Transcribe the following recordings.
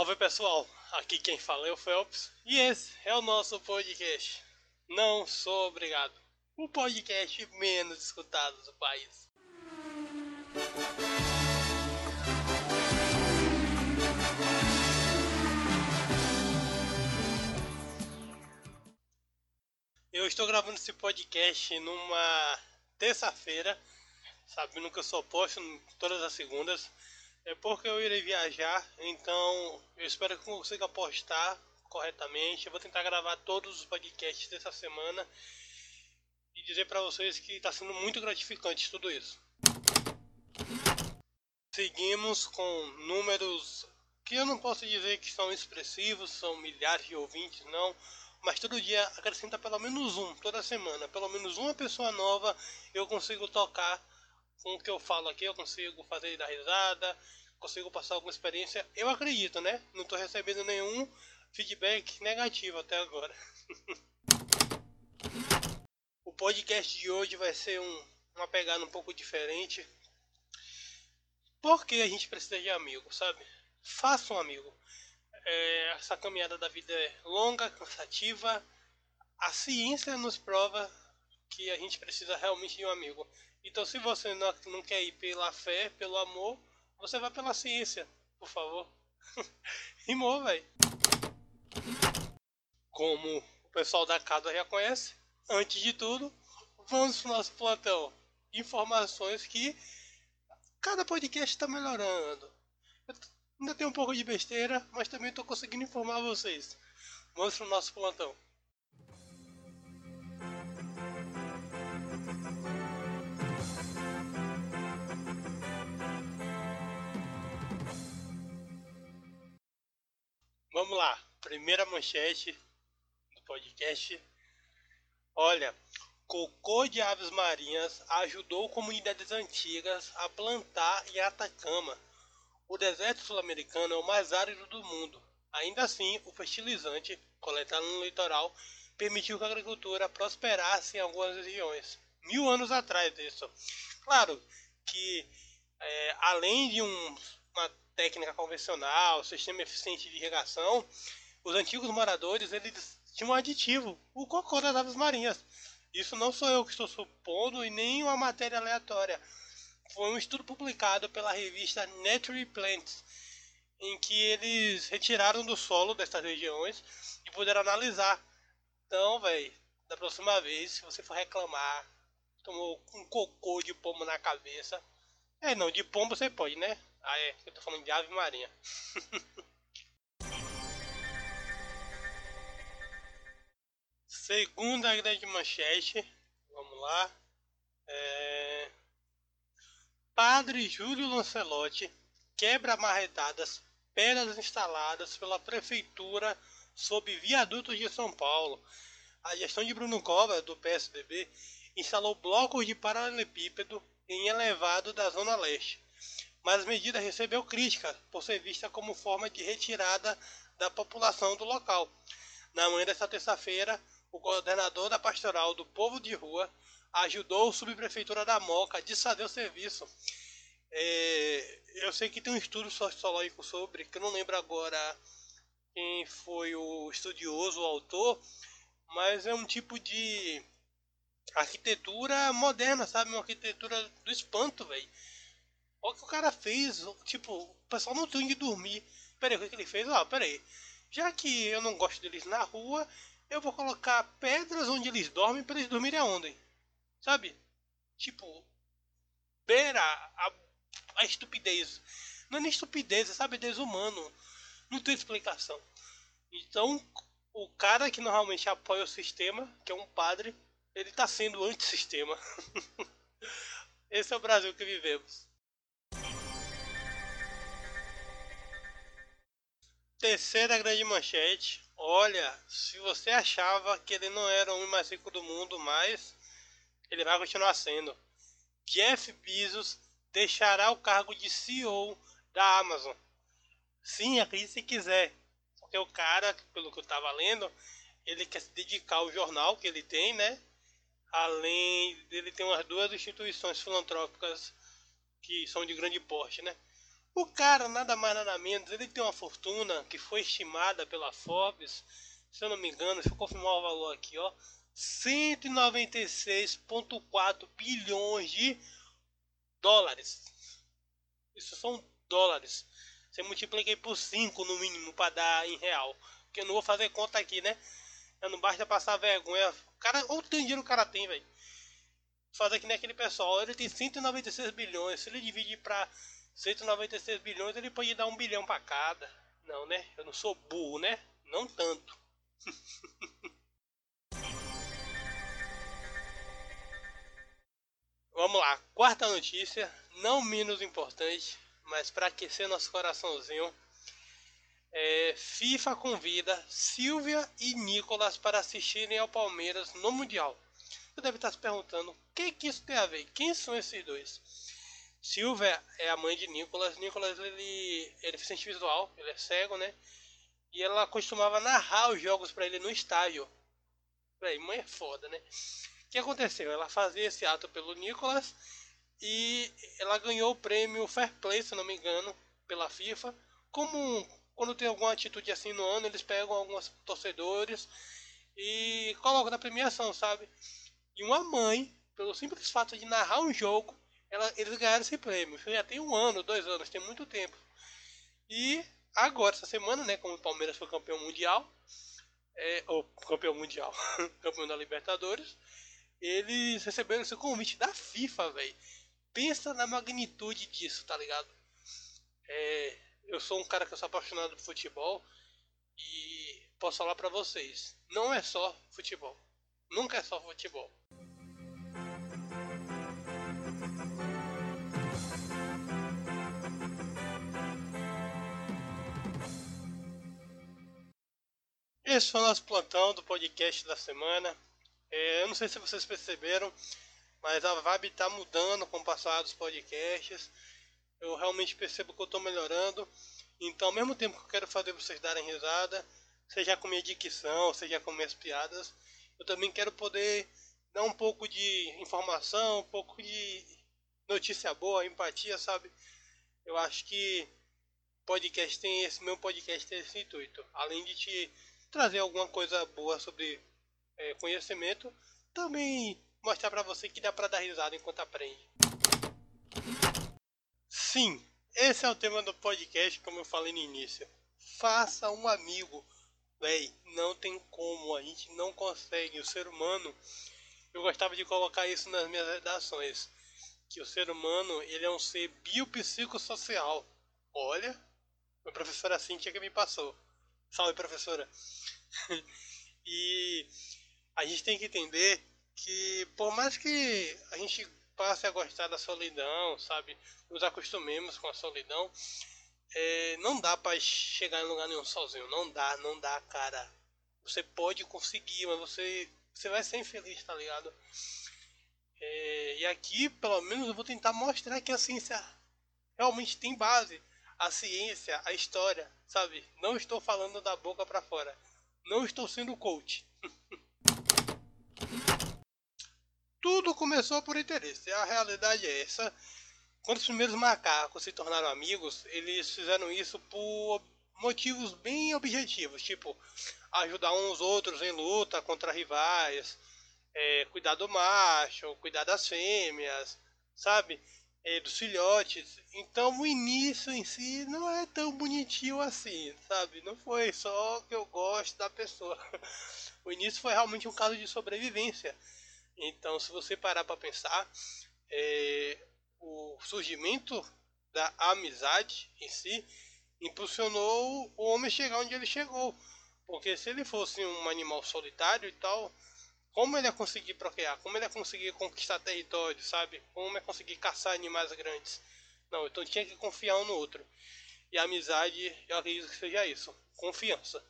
Salve pessoal, aqui quem fala é o Phelps e esse é o nosso podcast. Não sou obrigado, o podcast menos escutado do país. Eu estou gravando esse podcast numa terça-feira, sabendo que eu só posto todas as segundas. É porque eu irei viajar, então eu espero que consiga postar corretamente. Eu vou tentar gravar todos os podcasts dessa semana e dizer para vocês que está sendo muito gratificante tudo isso. Seguimos com números que eu não posso dizer que são expressivos, são milhares de ouvintes, não. Mas todo dia acrescenta pelo menos um, toda semana. Pelo menos uma pessoa nova eu consigo tocar com o que eu falo aqui, eu consigo fazer dar risada, consigo passar alguma experiência. Eu acredito, né? Não estou recebendo nenhum feedback negativo até agora. o podcast de hoje vai ser um, uma pegada um pouco diferente. Porque a gente precisa de amigos, sabe? Faça um amigo. É, essa caminhada da vida é longa, cansativa. A ciência nos prova que a gente precisa realmente de um amigo. Então, se você não, não quer ir pela fé, pelo amor, você vai pela ciência, por favor. Rimou, velho. Como o pessoal da casa já conhece, antes de tudo, vamos pro nosso plantão. Informações que cada podcast está melhorando. Eu ainda tem um pouco de besteira, mas também estou conseguindo informar vocês. Vamos pro nosso plantão. Vamos lá, primeira manchete do podcast. Olha, cocô de aves marinhas ajudou comunidades antigas a plantar em Atacama. O deserto sul-americano é o mais árido do mundo. Ainda assim, o fertilizante coletado no litoral permitiu que a agricultura prosperasse em algumas regiões. Mil anos atrás disso. Claro que é, além de um, uma técnica convencional, sistema eficiente de irrigação, os antigos moradores eles tinham um aditivo, o cocô das aves marinhas. Isso não sou eu que estou supondo e nem uma matéria aleatória. Foi um estudo publicado pela revista Nature Plants, em que eles retiraram do solo dessas regiões e puderam analisar. Então, velho, da próxima vez, se você for reclamar, tomou um cocô de pombo na cabeça. É, não, de pombo você pode, né? Ah, é, eu tô falando de ave marinha. Segunda grande manchete, vamos lá. É... Padre Júlio Lancelotti quebra marretadas pedras instaladas pela prefeitura sob viadutos de São Paulo. A gestão de Bruno Cova, do PSDB, instalou blocos de paralelepípedo em elevado da Zona Leste mas a medida recebeu crítica por ser vista como forma de retirada da população do local. Na manhã desta terça-feira, o coordenador da pastoral do povo de rua ajudou o subprefeitura da Moca a desfazer o serviço. É, eu sei que tem um estudo sociológico sobre, que eu não lembro agora quem foi o estudioso, o autor, mas é um tipo de arquitetura moderna, sabe? Uma arquitetura do espanto, velho Olha o que o cara fez. Tipo, o pessoal não tem onde dormir. Pera aí, o que ele fez? Ó, pera aí. Já que eu não gosto deles na rua, eu vou colocar pedras onde eles dormem para eles dormirem aonde? Sabe? Tipo, beira a, a estupidez. Não é nem estupidez, é sabe? Desumano. Não tem explicação. Então, o cara que normalmente apoia o sistema, que é um padre, ele está sendo antissistema. Esse é o Brasil que vivemos. Terceira grande manchete. Olha, se você achava que ele não era o homem mais rico do mundo, mas ele vai continuar sendo. Jeff Bezos deixará o cargo de CEO da Amazon. Sim, acredite se quiser. Porque o cara, pelo que eu estava lendo, ele quer se dedicar ao jornal que ele tem, né? Além dele ter umas duas instituições filantrópicas que são de grande porte, né? O cara, nada mais nada menos, ele tem uma fortuna que foi estimada pela Forbes, se eu não me engano, deixa eu confirmar o valor aqui, ó. 196,4 bilhões de dólares. Isso são dólares. Você multipliquei por 5 no mínimo para dar em real. Porque eu não vou fazer conta aqui, né? Não basta passar vergonha. O cara, ou tem dinheiro o cara tem, velho. Fazer que nem aquele pessoal. Ele tem 196 bilhões. Se ele dividir para 196 bilhões, ele pode dar um bilhão para cada. Não, né? Eu não sou burro, né? Não tanto. Vamos lá, quarta notícia, não menos importante, mas para aquecer nosso coraçãozinho. É, FIFA convida Silvia e Nicolas para assistirem ao Palmeiras no Mundial. Você deve estar se perguntando o que, que isso tem a ver? Quem são esses dois? Silvia é a mãe de Nicolas. Nicolas ele, ele é deficiente visual, ele é cego, né? E ela costumava narrar os jogos para ele no estádio. Véi, mãe é foda, né? O que aconteceu? Ela fazia esse ato pelo Nicolas e ela ganhou o prêmio Fair Play, se não me engano, pela FIFA. Como quando tem alguma atitude assim no ano, eles pegam alguns torcedores e colocam na premiação, sabe? E uma mãe, pelo simples fato de narrar um jogo, ela, eles ganharam esse prêmio. Isso já tem um ano, dois anos, tem muito tempo. E agora, essa semana, né, como o Palmeiras foi campeão mundial, é, ou campeão mundial, campeão da Libertadores, eles receberam esse convite da FIFA, velho. Pensa na magnitude disso, tá ligado? É, eu sou um cara que eu sou apaixonado por futebol e posso falar para vocês, não é só futebol. Nunca é só futebol. Esse foi o nosso plantão do podcast da semana. É, eu não sei se vocês perceberam, mas a vibe está mudando com o passar dos podcasts. Eu realmente percebo que eu estou melhorando. Então, ao mesmo tempo que eu quero fazer vocês darem risada, seja com minha dicção, seja com minhas piadas, eu também quero poder dar um pouco de informação, um pouco de notícia boa, empatia, sabe? Eu acho que podcast tem esse meu podcast tem esse intuito, além de te trazer alguma coisa boa sobre é, conhecimento, também mostrar para você que dá para dar risada enquanto aprende. Sim, esse é o tema do podcast, como eu falei no início. Faça um amigo. Véi, não tem como, a gente não consegue. O ser humano, eu gostava de colocar isso nas minhas redações. Que o ser humano, ele é um ser biopsicossocial. Olha, a professora Cintia que me passou. Salve, professora. e a gente tem que entender que, por mais que a gente passe a gostar da solidão, sabe, nos acostumemos com a solidão, é, não dá para chegar em lugar nenhum sozinho. Não dá, não dá, cara. Você pode conseguir, mas você, você vai ser infeliz, tá ligado? É, e aqui, pelo menos, eu vou tentar mostrar que a ciência realmente tem base. A ciência, a história, sabe? Não estou falando da boca para fora. Não estou sendo coach. Tudo começou por interesse. A realidade é essa. Quando os primeiros macacos se tornaram amigos, eles fizeram isso por motivos bem objetivos, tipo ajudar uns outros em luta contra rivais, é, cuidar do macho, cuidar das fêmeas, sabe? É, dos filhotes. Então o início em si não é tão bonitinho assim, sabe? Não foi só que eu gosto da pessoa. O início foi realmente um caso de sobrevivência. Então, se você parar para pensar, é, o surgimento da amizade em si impulsionou o homem chegar onde ele chegou. Porque se ele fosse um animal solitário e tal, como ele ia conseguir procriar? Como ele ia conseguir conquistar território, sabe? Como ia conseguir caçar animais grandes? Não, então tinha que confiar um no outro. E a amizade, eu acredito que seja isso: confiança.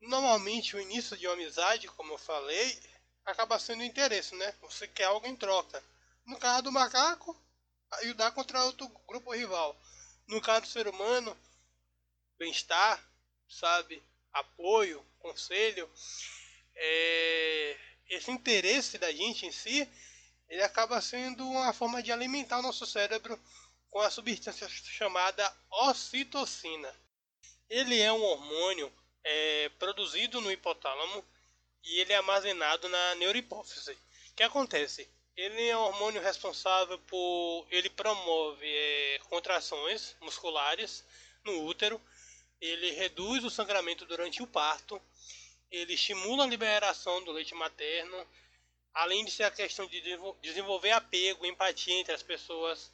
Normalmente, o início de uma amizade, como eu falei, acaba sendo interesse, né? Você quer algo em troca. No caso do macaco, ajudar contra outro grupo rival. No caso do ser humano, bem-estar, sabe? Apoio, conselho. É... Esse interesse da gente em si, ele acaba sendo uma forma de alimentar o nosso cérebro com a substância chamada ocitocina. Ele é um hormônio é, produzido no hipotálamo e ele é armazenado na neurohipófise. O que acontece? Ele é um hormônio responsável por. Ele promove é, contrações musculares no útero, ele reduz o sangramento durante o parto, ele estimula a liberação do leite materno, além de ser a questão de desenvolver apego, empatia entre as pessoas,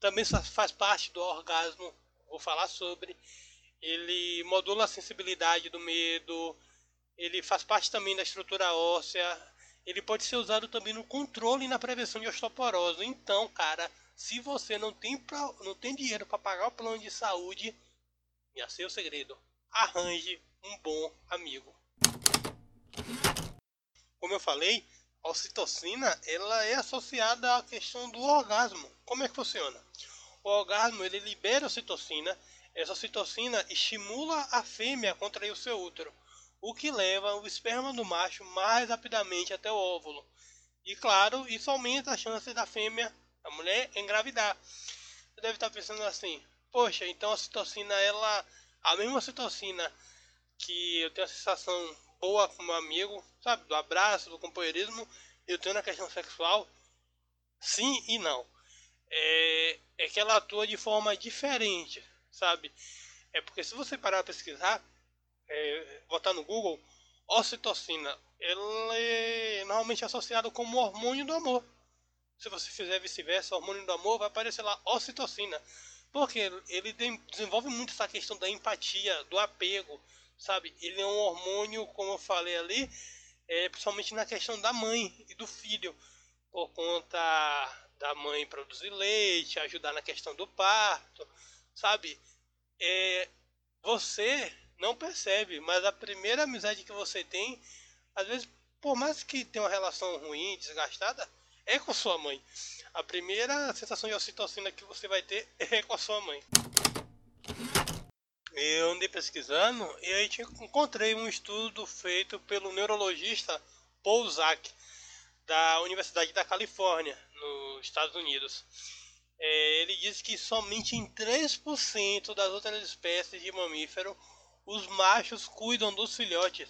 também faz parte do orgasmo, vou falar sobre. Ele modula a sensibilidade do medo, ele faz parte também da estrutura óssea, ele pode ser usado também no controle e na prevenção de osteoporose. Então, cara, se você não tem, pra, não tem dinheiro para pagar o plano de saúde, já sei o segredo, arranje um bom amigo. Como eu falei, a ocitocina ela é associada à questão do orgasmo. Como é que funciona? O orgasmo ele libera a ocitocina, essa ocitocina estimula a fêmea a contrair o seu útero o que leva o esperma do macho mais rapidamente até o óvulo. E claro, isso aumenta a chance da fêmea, a mulher, engravidar. Você deve estar pensando assim: poxa, então a citocina, ela, a mesma citocina que eu tenho a sensação boa com meu amigo, sabe, do abraço, do companheirismo, eu tenho na questão sexual? Sim e não. É, é que ela atua de forma diferente, sabe? É porque se você parar a pesquisar, é, botar no Google, ocitocina, ela é normalmente associado como hormônio do amor. Se você fizer vice-versa, hormônio do amor, vai aparecer lá ocitocina. Porque ele desenvolve muito essa questão da empatia, do apego, sabe? Ele é um hormônio, como eu falei ali, é, principalmente na questão da mãe e do filho, por conta da mãe produzir leite, ajudar na questão do parto, sabe? É, você não percebe, mas a primeira amizade que você tem, às vezes, por mais que tenha uma relação ruim, desgastada, é com sua mãe. A primeira sensação de ocitocina que você vai ter é com a sua mãe. Eu andei pesquisando e aí encontrei um estudo feito pelo neurologista Paul Zak, da Universidade da Califórnia, nos Estados Unidos. É, ele diz que somente em 3% das outras espécies de mamífero os machos cuidam dos filhotes.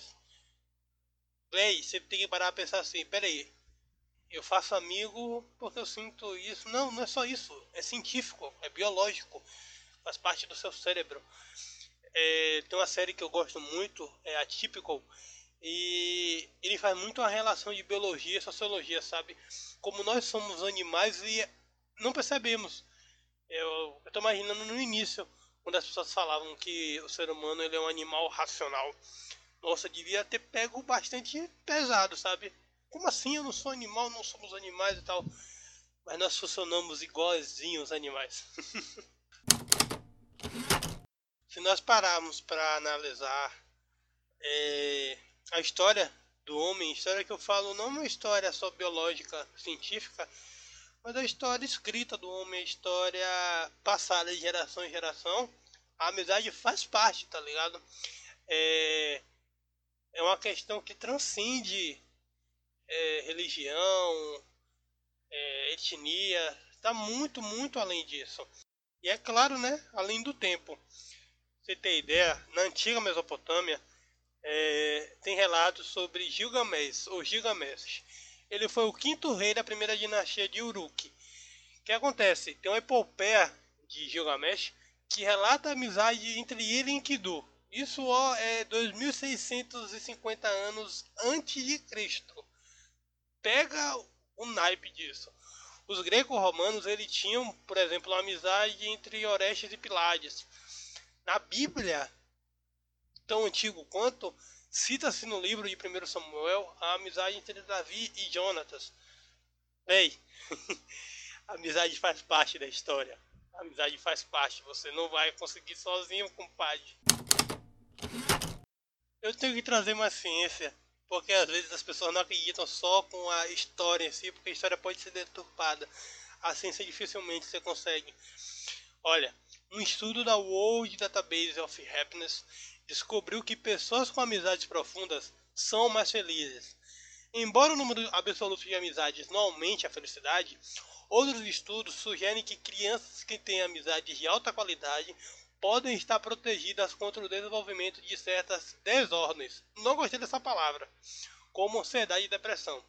Véi, você tem que parar a pensar assim, peraí. Eu faço amigo porque eu sinto isso. Não, não é só isso. É científico, é biológico. Faz parte do seu cérebro. É, tem uma série que eu gosto muito, é a Typical. E ele faz muito a relação de biologia e sociologia, sabe? Como nós somos animais e não percebemos. Eu, tô imaginando no início quando as pessoas falavam que o ser humano ele é um animal racional. Nossa, devia ter pego bastante pesado, sabe? Como assim? Eu não sou animal, não somos animais e tal. Mas nós funcionamos igualzinho os animais. Se nós pararmos para analisar é, a história do homem, história que eu falo não é uma história só biológica, científica, mas a história escrita do homem, a história passada de geração em geração, a amizade faz parte, tá ligado? É, é uma questão que transcende é, religião, é, etnia, está muito, muito além disso. E é claro, né, além do tempo. Você tem ideia, na antiga Mesopotâmia, é, tem relatos sobre Gilgamesh, ou Gilgamesh ele foi o quinto rei da primeira dinastia de Uruk. O que acontece? Tem uma epopeia de Gilgamesh que relata a amizade entre ele e Enkidu. Isso ó, é 2650 anos antes de Cristo. Pega o naipe disso. Os greco-romanos ele tinham, por exemplo, uma amizade entre Orestes e Pilades. Na Bíblia, tão antigo quanto, Cita-se no livro de 1 Samuel a amizade entre Davi e Jonatas. A amizade faz parte da história. Amizade faz parte. Você não vai conseguir sozinho, compadre. Eu tenho que trazer mais ciência, porque às vezes as pessoas não acreditam só com a história em si, porque a história pode ser deturpada. A ciência dificilmente você consegue. Olha, um estudo da World Database of Happiness descobriu que pessoas com amizades profundas são mais felizes. Embora o número absoluto de amizades não aumente a felicidade, Outros estudos sugerem que crianças que têm amizades de alta qualidade podem estar protegidas contra o desenvolvimento de certas desordens. Não gostei dessa palavra, como ansiedade e depressão.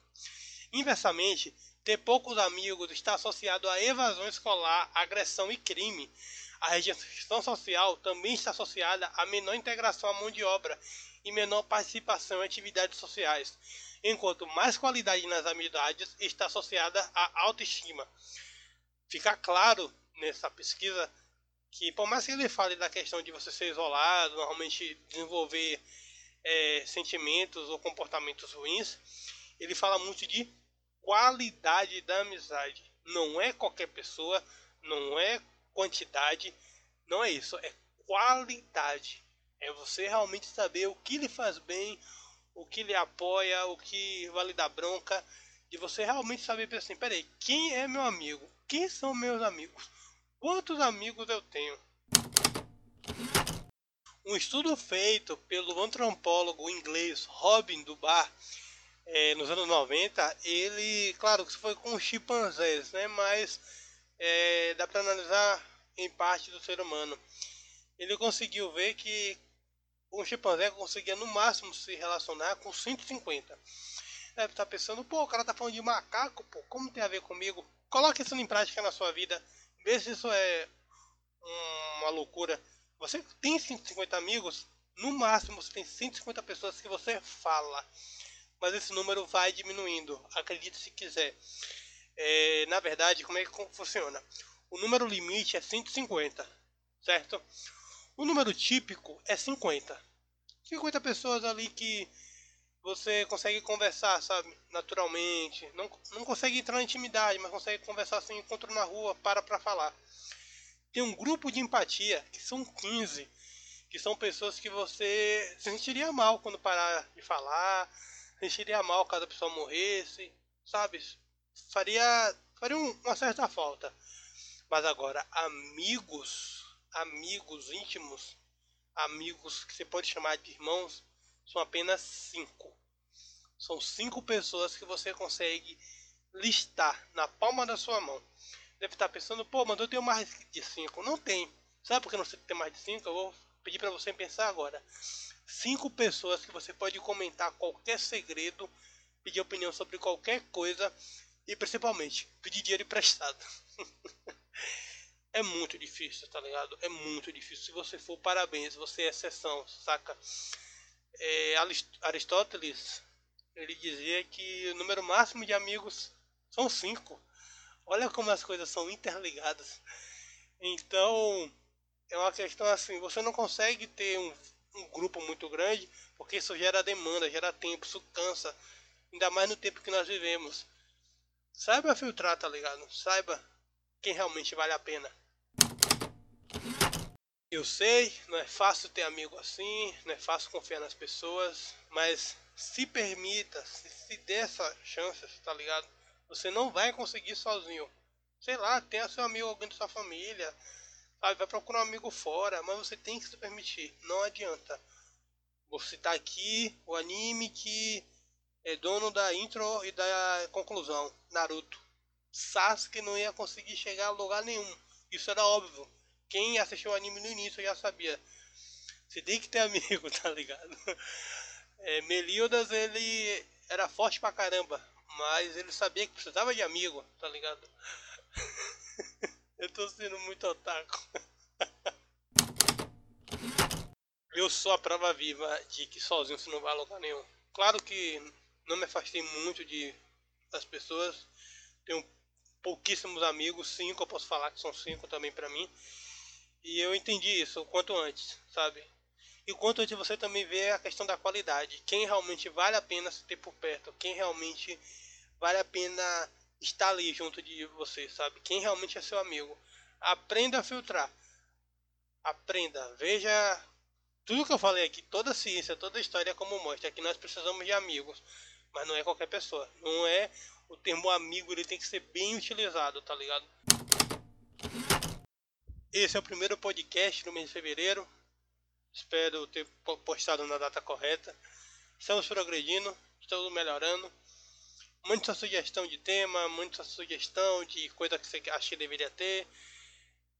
Inversamente, ter poucos amigos está associado a evasão escolar, agressão e crime. A rejeição social também está associada a menor integração à mão de obra e menor participação em atividades sociais, enquanto mais qualidade nas amizades está associada à autoestima. Fica claro nessa pesquisa que por mais que ele fale da questão de você ser isolado, normalmente desenvolver é, sentimentos ou comportamentos ruins, ele fala muito de qualidade da amizade. Não é qualquer pessoa, não é quantidade, não é isso, é qualidade. É você realmente saber o que lhe faz bem, o que lhe apoia, o que vale dar bronca, de você realmente saber assim, peraí, quem é meu amigo? Quem são meus amigos? Quantos amigos eu tenho? Um estudo feito pelo antropólogo inglês Robin Dubar é, nos anos 90, ele, claro que foi com chimpanzés, né, mas é, dá para analisar em parte do ser humano. Ele conseguiu ver que um chimpanzé conseguia no máximo se relacionar com 150. Deve estar pensando, pô, o cara tá falando de macaco, pô, como tem a ver comigo? Coloque isso em prática na sua vida. Vê se isso é uma loucura. Você tem 150 amigos, no máximo você tem 150 pessoas que você fala. Mas esse número vai diminuindo, acredite se quiser. É, na verdade, como é que funciona? O número limite é 150, certo? O número típico é 50. 50 pessoas ali que você consegue conversar, sabe, naturalmente. Não, não consegue entrar na intimidade, mas consegue conversar assim, encontro na rua, para para falar. Tem um grupo de empatia, que são 15, que são pessoas que você se sentiria mal quando parar de falar, se sentiria mal caso a pessoa morresse, sabe? Faria, faria uma certa falta. Mas agora, amigos, amigos íntimos, amigos que você pode chamar de irmãos, são apenas cinco. São cinco pessoas que você consegue listar na palma da sua mão. Deve estar pensando, pô, mas eu tenho mais de cinco. Não tem. Sabe por que não tem mais de cinco? Eu vou pedir para você pensar agora. Cinco pessoas que você pode comentar qualquer segredo, pedir opinião sobre qualquer coisa e principalmente pedir dinheiro emprestado. é muito difícil, tá ligado? É muito difícil. Se você for, parabéns, você é exceção, saca? É, Aristóteles ele dizia que o número máximo de amigos são cinco. Olha como as coisas são interligadas. Então é uma questão assim, você não consegue ter um, um grupo muito grande porque isso gera demanda, gera tempo, isso cansa. Ainda mais no tempo que nós vivemos. Saiba filtrar, tá ligado? Saiba quem realmente vale a pena. Eu sei, não é fácil ter amigo assim, não é fácil confiar nas pessoas, mas se permita, se, se dê essa chance, tá ligado? Você não vai conseguir sozinho. Sei lá, tenha seu amigo, alguém da sua família, sabe? Vai procurar um amigo fora, mas você tem que se permitir, não adianta. Vou citar aqui o anime que é dono da intro e da conclusão, Naruto. Sasuke não ia conseguir chegar a lugar nenhum. Isso era óbvio. Quem assistiu o anime no início já sabia. Você tem que ter amigo, tá ligado? É, Meliodas, ele era forte pra caramba, mas ele sabia que precisava de amigo, tá ligado? Eu tô sendo muito otaku. Eu sou a prova viva de que sozinho você não vai a lugar nenhum. Claro que não me afastei muito de das pessoas. Tenho pouquíssimos amigos, cinco eu posso falar que são cinco também para mim. E eu entendi isso o quanto antes, sabe? E o quanto antes você também vê a questão da qualidade. Quem realmente vale a pena se ter por perto. Quem realmente vale a pena estar ali junto de você, sabe? Quem realmente é seu amigo. Aprenda a filtrar. Aprenda. Veja tudo que eu falei aqui, toda ciência, toda história como mostra que nós precisamos de amigos. Mas não é qualquer pessoa. Não é o termo amigo, ele tem que ser bem utilizado, tá ligado? Esse é o primeiro podcast no mês de fevereiro. Espero ter postado na data correta. Estamos progredindo, estamos melhorando. Sua sugestão de tema, sua sugestão de coisa que você acha que deveria ter.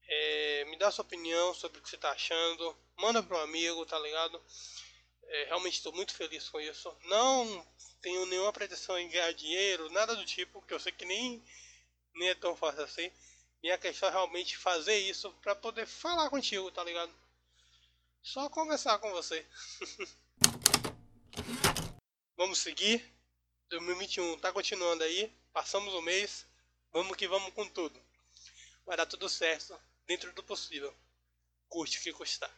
É, me dá sua opinião sobre o que você está achando. Manda para um amigo, tá ligado? É, realmente estou muito feliz com isso. Não tenho nenhuma pretensão em ganhar dinheiro, nada do tipo, que eu sei que nem, nem é tão fácil assim. Minha questão é realmente fazer isso para poder falar contigo, tá ligado? Só conversar com você. Vamos seguir. 2021 tá continuando aí, passamos o mês, vamos que vamos com tudo. Vai dar tudo certo, dentro do possível. Curte o que custar.